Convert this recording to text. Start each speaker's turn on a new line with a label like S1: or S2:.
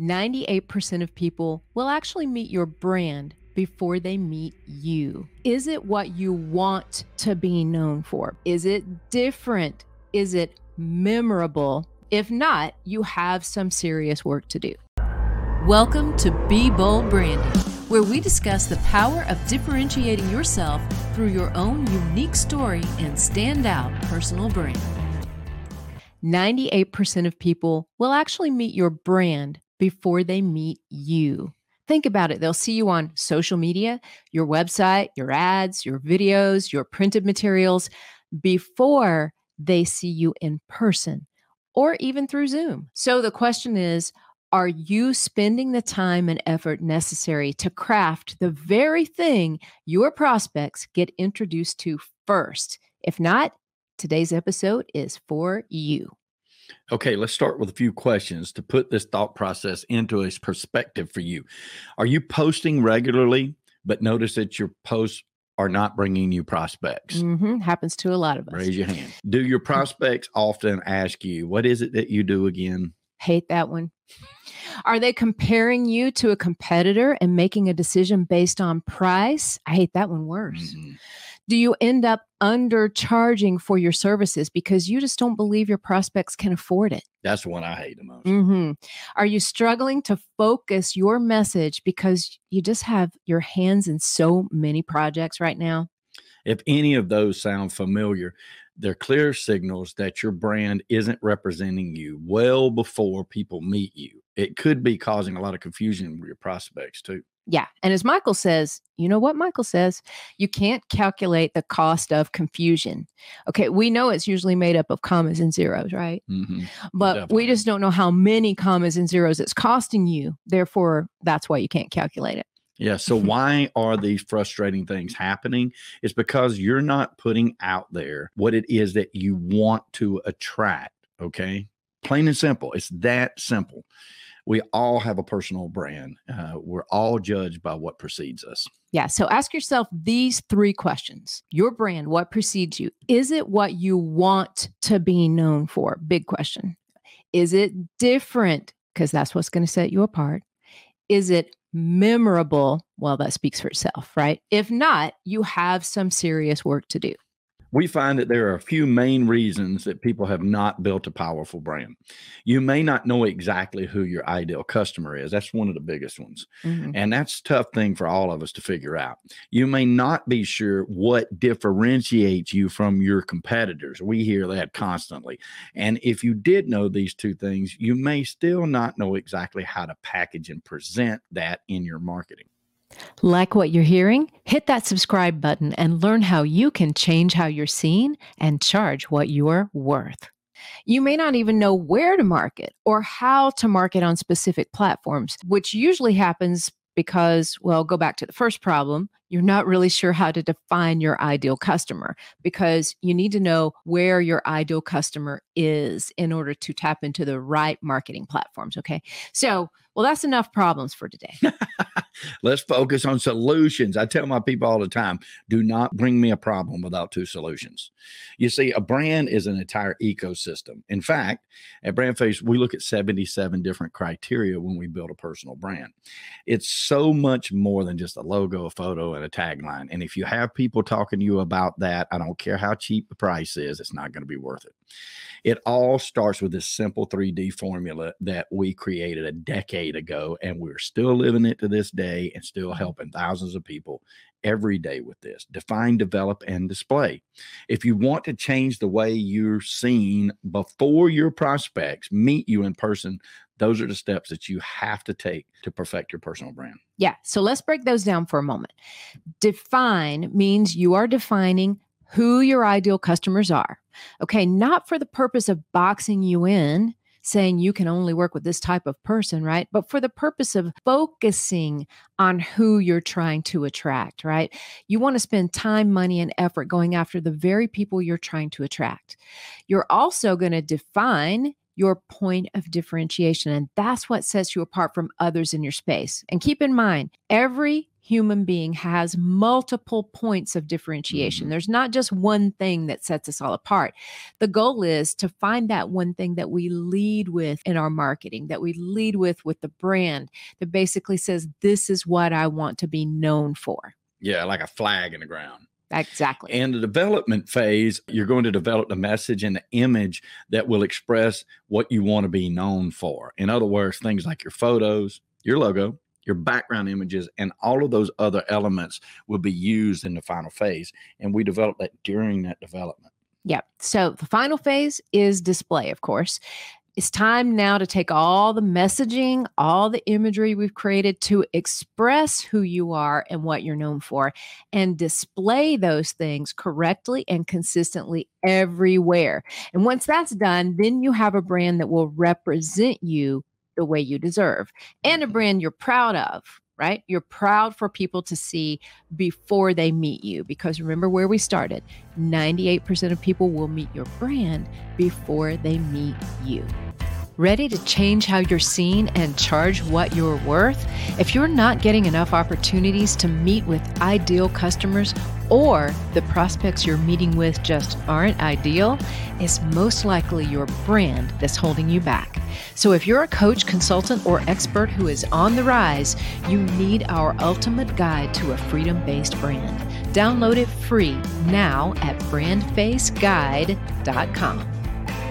S1: 98% of people will actually meet your brand before they meet you. Is it what you want to be known for? Is it different? Is it memorable? If not, you have some serious work to do. Welcome to Be Bold Branding, where we discuss the power of differentiating yourself through your own unique story and standout personal brand. 98% of people will actually meet your brand before they meet you. Think about it. They'll see you on social media, your website, your ads, your videos, your printed materials before they see you in person or even through Zoom. So the question is Are you spending the time and effort necessary to craft the very thing your prospects get introduced to first? If not, today's episode is for you.
S2: Okay, let's start with a few questions to put this thought process into a perspective for you. Are you posting regularly, but notice that your posts are not bringing you prospects?
S1: Mm-hmm. Happens to a lot of us.
S2: Raise your hand. Do your prospects often ask you, What is it that you do again?
S1: Hate that one. Are they comparing you to a competitor and making a decision based on price? I hate that one worse. Mm-hmm do you end up undercharging for your services because you just don't believe your prospects can afford it?
S2: That's the one I hate the most.
S1: Mm-hmm. Are you struggling to focus your message because you just have your hands in so many projects right now?
S2: If any of those sound familiar, they're clear signals that your brand isn't representing you well before people meet you. It could be causing a lot of confusion with your prospects too.
S1: Yeah. And as Michael says, you know what Michael says? You can't calculate the cost of confusion. Okay. We know it's usually made up of commas and zeros, right? Mm-hmm. But Definitely. we just don't know how many commas and zeros it's costing you. Therefore, that's why you can't calculate it.
S2: Yeah. So, why are these frustrating things happening? It's because you're not putting out there what it is that you want to attract. Okay. Plain and simple. It's that simple we all have a personal brand. Uh, we're all judged by what precedes us.
S1: Yeah. So ask yourself these three questions Your brand, what precedes you? Is it what you want to be known for? Big question. Is it different? Because that's what's going to set you apart. Is it memorable? Well, that speaks for itself, right? If not, you have some serious work to do
S2: we find that there are a few main reasons that people have not built a powerful brand. You may not know exactly who your ideal customer is. That's one of the biggest ones. Mm-hmm. And that's tough thing for all of us to figure out. You may not be sure what differentiates you from your competitors. We hear that constantly. And if you did know these two things, you may still not know exactly how to package and present that in your marketing.
S1: Like what you're hearing? Hit that subscribe button and learn how you can change how you're seen and charge what you're worth. You may not even know where to market or how to market on specific platforms, which usually happens because, well, go back to the first problem. You're not really sure how to define your ideal customer because you need to know where your ideal customer is in order to tap into the right marketing platforms. Okay. So, well, that's enough problems for today.
S2: Let's focus on solutions. I tell my people all the time do not bring me a problem without two solutions. You see, a brand is an entire ecosystem. In fact, at BrandFace, we look at 77 different criteria when we build a personal brand. It's so much more than just a logo, a photo, and a tagline. And if you have people talking to you about that, I don't care how cheap the price is, it's not going to be worth it. It all starts with this simple 3D formula that we created a decade ago, and we're still living it to this day and still helping thousands of people every day with this define, develop, and display. If you want to change the way you're seen before your prospects meet you in person, those are the steps that you have to take to perfect your personal brand.
S1: Yeah. So let's break those down for a moment. Define means you are defining who your ideal customers are. Okay, not for the purpose of boxing you in, saying you can only work with this type of person, right? But for the purpose of focusing on who you're trying to attract, right? You want to spend time, money, and effort going after the very people you're trying to attract. You're also going to define your point of differentiation. And that's what sets you apart from others in your space. And keep in mind, every human being has multiple points of differentiation.
S2: Mhm.
S1: There's not just one thing that sets us all apart. The goal is to find that one thing that we lead with in our marketing, that we lead with with the brand that basically says, This is what I want to be known for.
S2: Yeah, like a flag in the ground.
S1: Exactly.
S2: In the development phase, you're going to develop the message and the image that will express what you want to be known for. In other words, things like your photos, your logo, your background images, and all of those other elements will be used in the final phase. And we develop that during that development.
S1: Yep. So the final phase is display, of course. It's time now to take all the messaging, all the imagery we've created to express who you are and what you're known for and display those things correctly and consistently everywhere. And once that's done, then you have a brand that will represent you the way you deserve and a mm-hmm. brand you're proud of. Right? You're proud for people to see before they meet you because remember where we started 98% of people will meet your brand before they meet you. Ready to change how you're seen and charge what you're worth? If you're not getting enough opportunities to meet with ideal customers or the prospects you're meeting with just aren't ideal, it's most likely your brand that's holding you back. So if you're a coach, consultant, or expert who is on the rise, you need our ultimate guide to a freedom based brand. Download it free now at brandfaceguide.com.